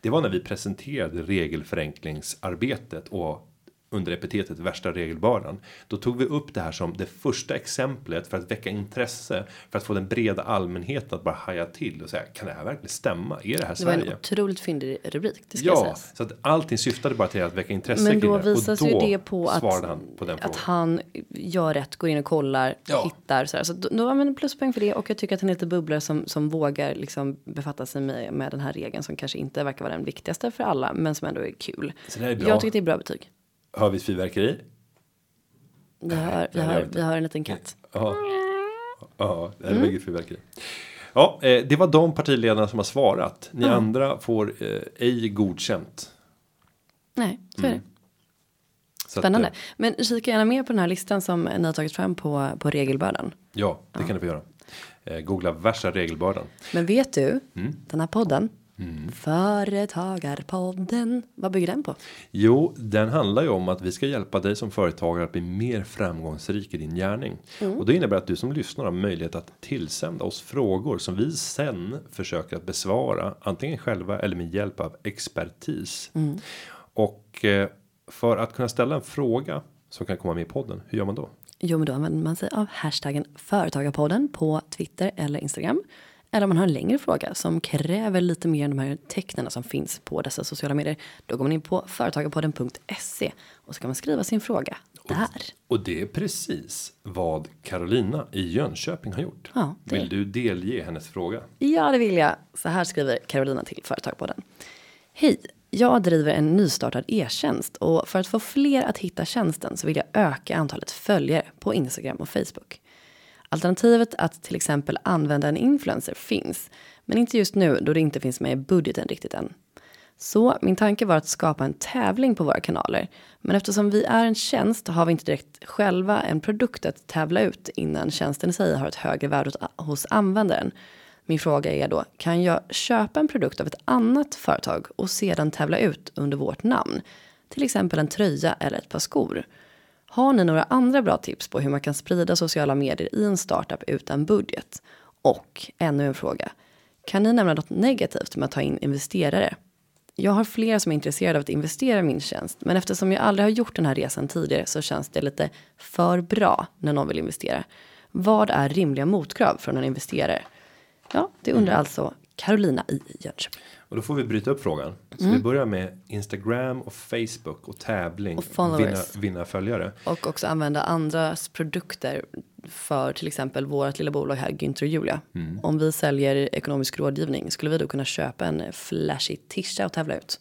Det var när vi presenterade regelförenklingsarbetet och under epitetet värsta regelbördan. Då tog vi upp det här som det första exemplet för att väcka intresse för att få den breda allmänheten att bara haja till och säga kan det här verkligen stämma? Är det här det var en Sverige? otroligt fyndig rubrik. Det ska Ja, sägas. så att allting syftade bara till att väcka intresse Men då det. Och visas ju då det på att, han på den att han gör rätt, går in och kollar, Ja. hittar så här. Så då, då har man en pluspoäng för det och jag tycker att han är lite bubblare som, som vågar liksom befatta sig med, med den här regeln som kanske inte verkar vara den viktigaste för alla men som ändå är kul. Så det är bra. Jag tycker det är bra betyg. Hör vi ett fyrverkeri? Det gör har, inte. vi har en liten katt. Ja, ja det är Mm. mm. fyrverkeri. Ja, eh, det var de partiledarna som har svarat. Ni Ja. andra får eh, ej godkänt. Nej, så är det. Att, Spännande. eh, Men kika gärna mer på den här listan som ni har tagit fram på, på regelbördan. Ja, det kan du få göra. Googla värsta regelbördan. Men vet du, Mm. den här podden, Företagarpodden. Vad bygger den på? Jo, den handlar ju om att vi ska hjälpa dig som företagare att bli mer framgångsrik i din gärning. Och det innebär att du som lyssnar har möjlighet att tillsända oss frågor som vi sen försöker att besvara antingen själva eller med hjälp av expertis. Och eh, för att kunna ställa en fråga som kan komma med i podden. Hur gör man då? Jo, men då använder man sig av hashtaggen företagarpodden på Twitter eller Instagram. Eller om man har en längre fråga som kräver lite mer än de här tecknen som finns på dessa sociala medier. Då går man in på företagarpodden.se och så kan man skriva sin fråga där. Och det är precis vad Carolina i Jönköping har gjort. Ja, det- Vill du delge hennes fråga? Ja, det vill jag. Så här skriver Carolina till Företagarpodden. Hej, jag driver en nystartad e-tjänst och för att få fler att hitta tjänsten så vill jag öka antalet följare på Instagram och Facebook. Alternativet att till exempel använda en influencer finns, men inte just nu då det inte finns med i budgeten riktigt än. Så min tanke var att skapa en tävling på våra kanaler. Men eftersom vi är en tjänst har vi inte direkt själva en produkt att tävla ut innan tjänsten i sig har ett högre värde hos- användaren. Min fråga är då, kan jag köpa en produkt av ett annat företag och sedan tävla ut under vårt namn? Till exempel en tröja eller ett par skor. Har ni några andra bra tips på hur man kan sprida sociala medier i en startup utan budget? Och ännu en fråga. Kan ni nämna något negativt med att ta in investerare? Jag har flera som är intresserade av att investera i min tjänst, men eftersom jag aldrig har gjort den här resan tidigare så känns det lite för bra när någon vill investera. Vad är rimliga motkrav från en investerare? Ja, det undrar alltså Carolina i Jönköping. Och då får vi bryta upp frågan. Så vi börjar med Instagram och Facebook och tävling. Och. Vinna, vinna följare. Och också använda andras produkter för till exempel vårt lilla bolag här, Günther och Julia. Om vi säljer ekonomisk rådgivning, skulle vi då kunna köpa en flashy tisha och tävla ut?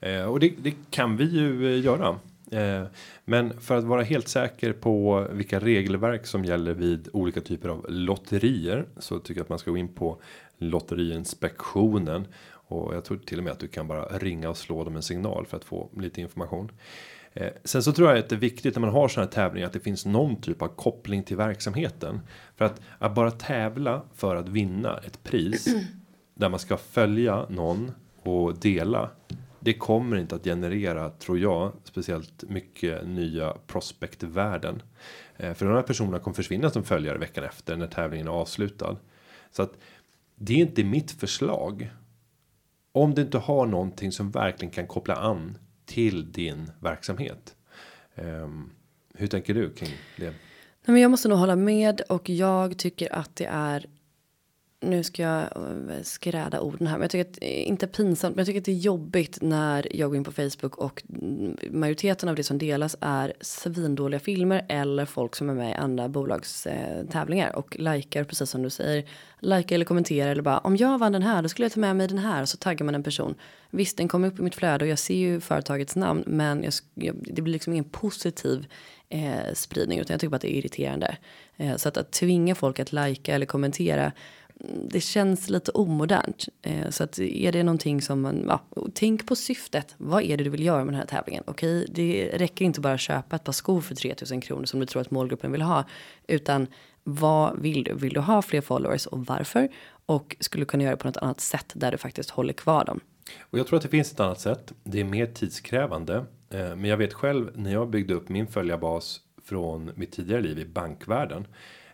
Eh, och det, det kan vi ju eh, göra. Eh, men för att vara helt säker på vilka regelverk som gäller vid olika typer av lotterier så tycker jag att man ska gå in på Lotteriinspektionen och jag tror till och med att du kan bara ringa och slå dem en signal för att få lite information. Eh, sen så tror jag att det är viktigt när man har sådana här tävlingar att det finns någon typ av koppling till verksamheten för att att bara tävla för att vinna ett pris där man ska följa någon och dela det kommer inte att generera, tror jag, speciellt mycket nya prospektvärden. Eh, för de här personerna kommer försvinna som följare veckan efter när tävlingen är avslutad. Så att det är inte mitt förslag. Om du inte har någonting som verkligen kan koppla an till din verksamhet. Um, hur tänker du kring det? Nej, men jag måste nog hålla med och jag tycker att det är nu ska jag eh, skräda orden här, men jag tycker att eh, inte pinsamt, men jag tycker att det är jobbigt när jag går in på Facebook och mm, majoriteten av det som delas är svindåliga filmer eller folk som är med i andra bolags eh, tävlingar och likar precis som du säger, likar eller kommenterar eller bara om jag vann den här då skulle jag ta med mig den här och så taggar man en person. Visst, den kommer upp i mitt flöde och jag ser ju företagets namn, men jag, jag, det blir liksom ingen positiv eh, spridning utan jag tycker bara att det är irriterande. Eh, så att, att tvinga folk att lajka eller kommentera det känns lite omodernt. Eh, så att är det någonting som man, ja, tänk på syftet. Vad är det du vill göra med den här tävlingen? Okej, det räcker inte bara att köpa ett par skor för 3000 kronor som du tror att målgruppen vill ha. Utan vad vill du? Vill du ha fler followers och varför? Och skulle du kunna göra det på något annat sätt där du faktiskt håller kvar dem. Och jag tror att det finns ett annat sätt. Det är mer tidskrävande. Eh, Men jag vet själv när jag byggde upp min följarbas från mitt tidigare liv i bankvärlden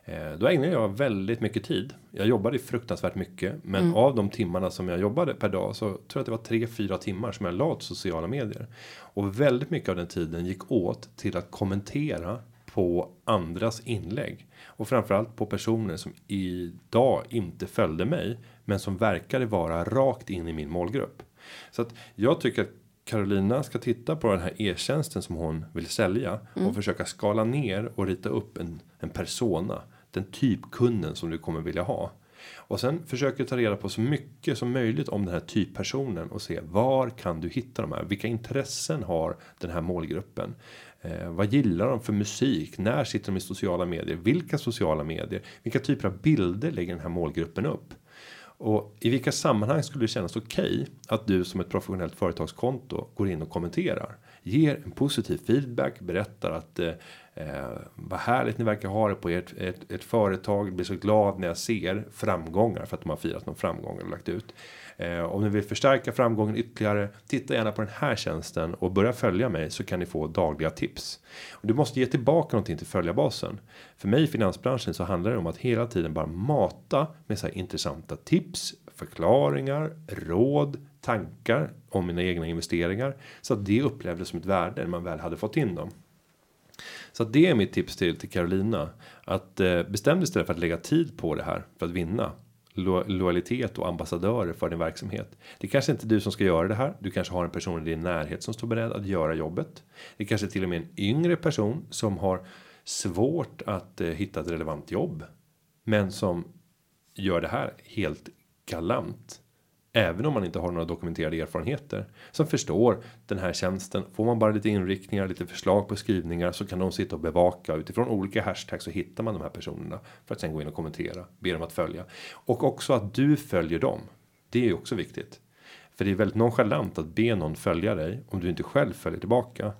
eh, Då ägnade jag väldigt mycket tid. Jag jobbade fruktansvärt mycket. Men av de timmarna som jag jobbade per dag så tror jag att det var tre, fyra timmar som jag la åt sociala medier. Och väldigt mycket av den tiden gick åt till att kommentera på andras inlägg. Och framförallt på personer som idag inte följde mig. Men som verkade vara rakt in i min målgrupp. Så att jag tycker att Carolina ska titta på den här e-tjänsten som hon vill sälja. Och försöka skala ner och rita upp en, en persona. Den typkunden som du kommer vilja ha. Och sen försöker ta reda på så mycket som möjligt om den här typpersonen och se var kan du hitta de här? Vilka intressen har den här målgruppen? Eh, vad gillar de för musik? När sitter de i sociala medier? Vilka sociala medier? Vilka typer av bilder lägger den här målgruppen upp? Och i vilka sammanhang skulle det kännas okej att du som ett professionellt företagskonto går in och kommenterar? Ger en positiv feedback, berättar att eh, eh, vad härligt ni verkar ha det på ert, ett, ett företag. Jag blir så glad när jag ser framgångar för att de har firat någon framgång eller lagt ut. Eh, om ni vill förstärka framgången ytterligare, titta gärna på den här tjänsten och börja följa mig så kan ni få dagliga tips. Och du måste ge tillbaka någonting till följarbasen. För mig i finansbranschen så handlar det om att hela tiden bara mata med så här intressanta tips, förklaringar, råd, tankar om mina egna investeringar så att det upplevdes som ett värde när man väl hade fått in dem. Så att det är mitt tips till till Carolina att eh, bestäm dig istället för att lägga tid på det här för att vinna lo lojalitet och ambassadörer för din verksamhet. Det kanske inte är du som ska göra det här. Du kanske har en person i din närhet som står beredd att göra jobbet. Det kanske till och med en yngre person som har svårt att eh, hitta ett relevant jobb, men som gör det här helt galant. Även om man inte har några dokumenterade erfarenheter som förstår den här tjänsten. Får man bara lite inriktningar, lite förslag på skrivningar så kan de sitta och bevaka utifrån olika hashtags så hittar man de här personerna för att sen gå in och kommentera, be dem att följa och också att du följer dem. Det är också viktigt. För det är väldigt nonchalant att be någon följa dig om du inte själv följer tillbaka.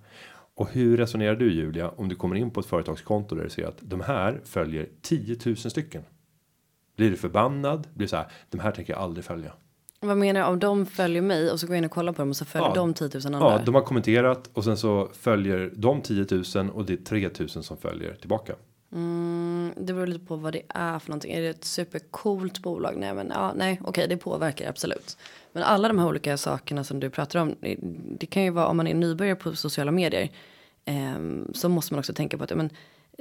Och hur resonerar du Julia om du kommer in på ett företagskonto där du ser att de här följer 10 000 stycken? Blir du förbannad? Blir så här, de här tänker jag aldrig följa. Vad menar du om de följer mig och så går jag in och kollar på dem och så följer Ja. de 10 000 andra? Ja, de har kommenterat och sen så följer de 10 000 och det är 3 000 som följer tillbaka. Mm, det beror lite på vad det är för någonting. Är det ett supercoolt bolag? Nej, men ja, nej, okej, det påverkar absolut. Men alla de här olika sakerna som du pratar om, det, det kan ju vara om man är nybörjare på sociala medier. ehm, så måste man också tänka på att men,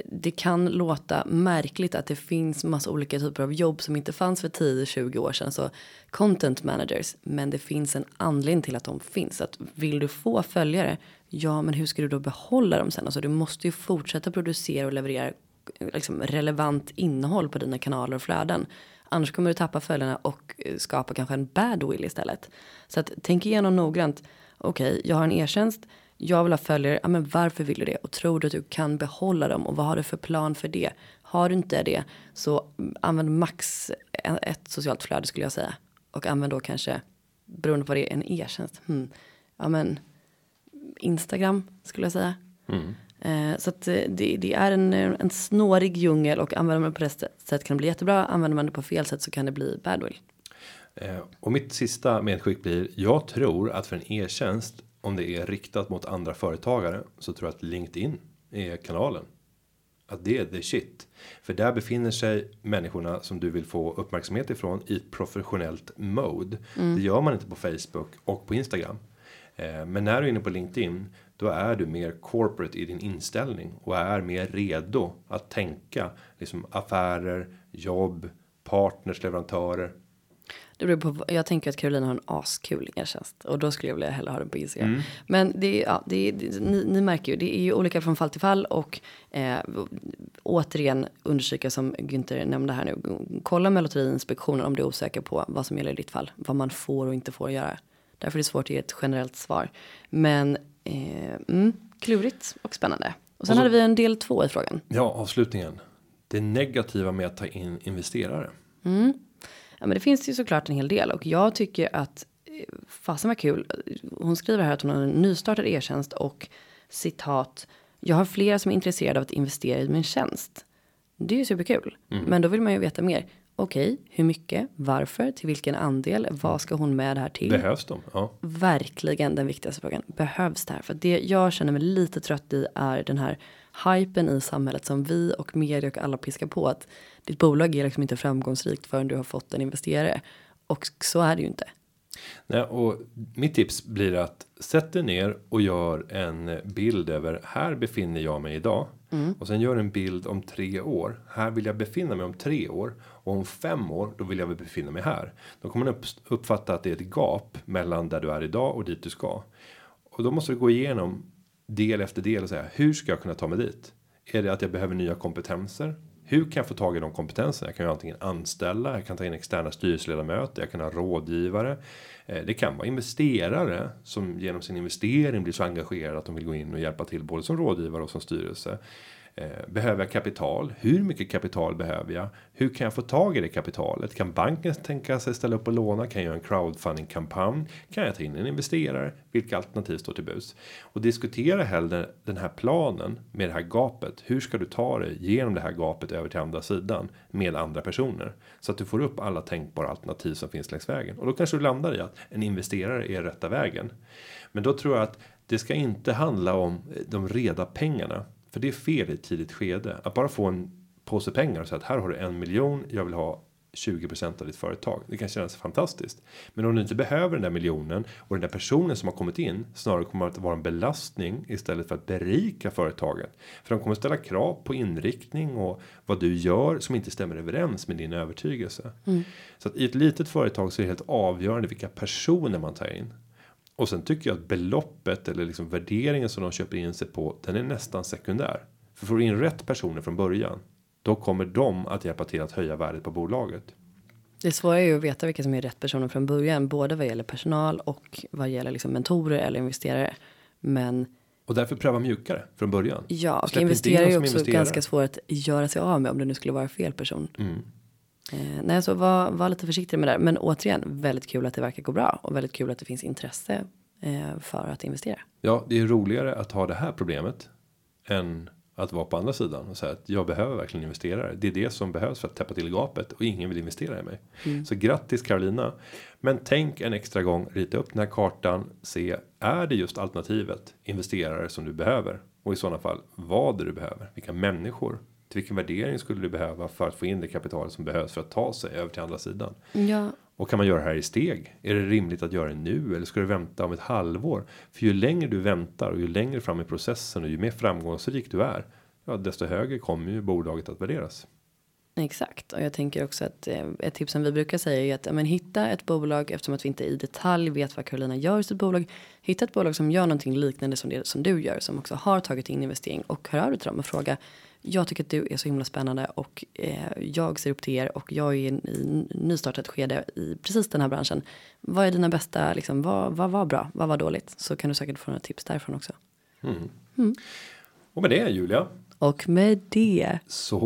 det kan låta märkligt att det finns massa olika typer av jobb som inte fanns för 10-20 år sedan. Så content managers, men det finns en anledning till att de finns. Att vill du få följare, ja men hur ska du då behålla dem sen? Alltså du måste ju fortsätta producera och leverera liksom relevant innehåll på dina kanaler och flöden. Annars kommer du tappa följarna och eh, skapa kanske en bad will istället. Så att tänk igenom noggrant. Okej, jag har en e-tjänst. Jag vill ha följare. Ja, men varför vill du det? Och tror du att du kan behålla dem? Och vad har du för plan för det? Har du inte det så mm, använd max ett socialt flöde skulle jag säga. Och använd då kanske, beroende på vad det är, en e-tjänst. Hmm. Ja men Instagram skulle jag säga. Eh, så att eh, det, det är en, eh, en snårig djungel och använder man det på rätt sätt kan det bli jättebra. Använder man det på fel sätt så kan det bli badwill. Eh, och mitt sista medskick blir. Jag tror att för en e-tjänst om det är riktat mot andra företagare så tror jag att LinkedIn är kanalen. Att det är the shit. För där befinner sig människorna som du vill få uppmärksamhet ifrån i professionellt mode. Det gör man inte på Facebook och på Instagram. Eh, men när du är inne på LinkedIn då är du mer corporate i din inställning och är mer redo att tänka liksom affärer, jobb, partners, leverantörer. Det beror på, jag tänker att Carolina har en askul e-tjänst och då skulle jag vilja hellre ha den på Instagram. Men det, är- ja, det, det, ni, ni märker ju, det är ju olika från fall till fall och eh, återigen understryka som Günther nämnde här nu. Kolla med Lotteriinspektionen om du är osäker på vad som gäller i ditt fall, vad man får och inte får göra. Därför är det svårt att ge ett generellt svar. Men eh, mm, klurigt och spännande. Och sen Och så- hade vi en del två i frågan. Ja, avslutningen. Det negativa med att ta in investerare. Ja, men det finns ju såklart en hel del och jag tycker att eh, fasen var kul. Hon skriver här att hon har en nystartad e-tjänst och citat. Jag har flera som är intresserade av att investera i min tjänst. Det är ju superkul, men då vill man ju veta mer. Okej, hur mycket, varför, till vilken andel, vad ska hon med det här till? Behövs de? Ja. verkligen den viktigaste frågan. Behövs det här? För det jag känner mig lite trött i är den här hypen i samhället som vi och media och alla piskar på att ditt bolag är liksom inte framgångsrikt förrän du har fått en investerare. Och så är det ju inte. Nej, och mitt tips blir att sätt dig ner och gör en bild över här befinner jag mig idag. Och sen gör en bild om tre år. Här vill jag befinna mig om tre år. Och om fem år då vill jag befinna mig här. Då kommer man upp, uppfatta att det är ett gap mellan där du är idag och dit du ska. Och då måste du gå igenom del efter del och säga hur ska jag kunna ta mig dit? Är det att jag behöver nya kompetenser? Hur kan jag få tag i de kompetenserna? Jag kan ju antingen anställa, jag kan ta in externa styrelseledamöter, jag kan ha rådgivare. Eh, det kan vara investerare som genom sin investering blir så engagerade att de vill gå in och hjälpa till både som rådgivare och som styrelse. Eh, behöver jag kapital? Hur mycket kapital behöver jag? Hur kan jag få tag i det kapitalet? Kan banken tänka sig ställa upp och låna? Kan jag göra en crowdfunding kampanj? Kan jag ta in en investerare? Vilka alternativ står till buds? Och diskutera hellre den här planen med det här gapet. Hur ska du ta dig genom det här gapet över till andra sidan med andra personer så att du får upp alla tänkbara alternativ som finns längs vägen och då kanske du landar i att en investerare är rätta vägen. Men då tror jag att det ska inte handla om de reda pengarna för det är fel i ett tidigt skede. Att bara få en påse pengar och säga att här har du en miljon. Jag vill ha 20% av ditt företag. Det kan kännas fantastiskt. Men om du inte behöver den där miljonen och den där personen som har kommit in snarare kommer att vara en belastning istället för att berika företaget. För de kommer ställa krav på inriktning och vad du gör som inte stämmer överens med din övertygelse. Så att i ett litet företag så är det helt avgörande vilka personer man tar in. Och sen tycker jag att beloppet eller liksom värderingen som de köper in sig på den är nästan sekundär. För får du in rätt personer från början då kommer de att hjälpa till att höja värdet på bolaget. Det svåra är ju att veta vilka som är rätt personer från början, både vad gäller personal och vad gäller liksom mentorer eller investerare. Men Och därför pröva mjukare från början. ja, och Släpp investerare är ju också investerare. ganska svårt att göra sig av med om det nu skulle vara fel person. Mm. Eh, nej, så var, var lite försiktig med det. där. Men återigen, väldigt kul att det verkar gå bra och väldigt kul att det finns intresse eh, för att investera. Ja, det är roligare att ha det här problemet än att vara på andra sidan och säga att jag behöver verkligen investerare. Det är det som behövs för att täppa till gapet och ingen vill investera i mig. Så grattis Carolina. Men tänk en extra gång, rita upp den här kartan, se är det just alternativet investerare som du behöver och i sådana fall vad du behöver, vilka människor, till vilken värdering skulle du behöva för att få in det kapital som behövs för att ta sig över till andra sidan. Ja, Och kan man göra det här i steg? Är det rimligt att göra det nu eller ska du vänta om ett halvår? För ju längre du väntar och ju längre fram i processen och ju mer framgångsrik du är, ja, desto högre kommer ju bolaget att värderas. Exakt, och jag tänker också att eh, ett tips som vi brukar säga är att ja, men hitta ett bolag eftersom att vi inte i detalj vet vad Carolina gör i sitt bolag. Hitta ett bolag som gör någonting liknande som det som du gör som också har tagit in investering och hör av dig till dem och fråga. Jag tycker att du är så himla spännande och eh, jag ser upp till er och jag är i i nystartat skede i precis den här branschen. Vad är dina bästa, liksom, vad, vad var bra, vad var dåligt? Så kan du säkert få några tips därifrån också. Och med det Julia, Och med det, så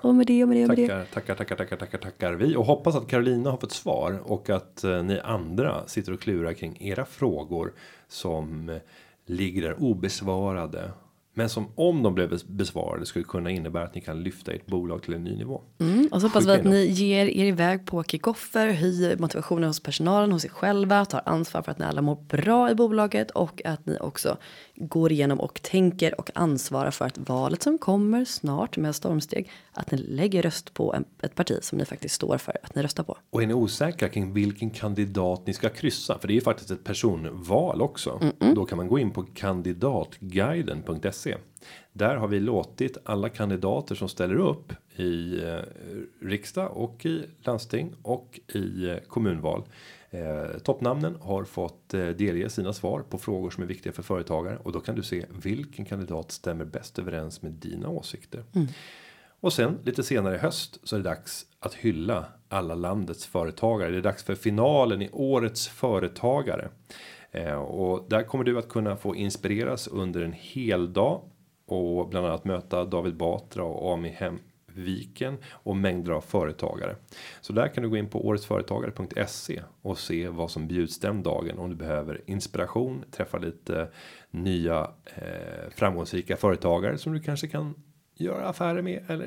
och med det, och med det, och med det. tackar, tackar, tackar, tackar, tackar, tackar vi och hoppas att Carolina har fått svar och att eh, ni andra sitter och klurar kring era frågor som eh, ligger där obesvarade. Men som om de blev bes- besvarade skulle kunna innebära att ni kan lyfta ert bolag till en ny nivå. Mm, och så hoppas vi att ni ger er iväg på kickoffer, höjer motivationen hos personalen, hos er själva, tar ansvar för att ni alla mår bra i bolaget och att ni också går igenom och tänker och ansvarar för att valet som kommer snart med stormsteg, att ni lägger röst på en, ett parti som ni faktiskt står för att ni röstar på. Och är ni osäkra kring vilken kandidat ni ska kryssa? För det är ju faktiskt ett personval också. Då kan man gå in på kandidatguiden.se. Där har vi låtit alla kandidater som ställer upp i eh, riksdag och i landsting och i eh, kommunval. Eh, toppnamnen har fått eh, delge sina svar på frågor som är viktiga för företagare och då kan du se vilken kandidat stämmer bäst överens med dina åsikter. Och sen lite senare i höst så är det dags att hylla alla landets företagare. Det är dags för finalen i årets företagare. Eh, och där kommer du att kunna få inspireras under en hel dag och bland annat möta David Batra och Ami Hemviken och mängder av företagare. Så där kan du gå in på åretsföretagare.se och se vad som bjuds den dagen om du behöver inspiration, träffa lite nya eh, framgångsrika företagare som du kanske kan göra affärer med eller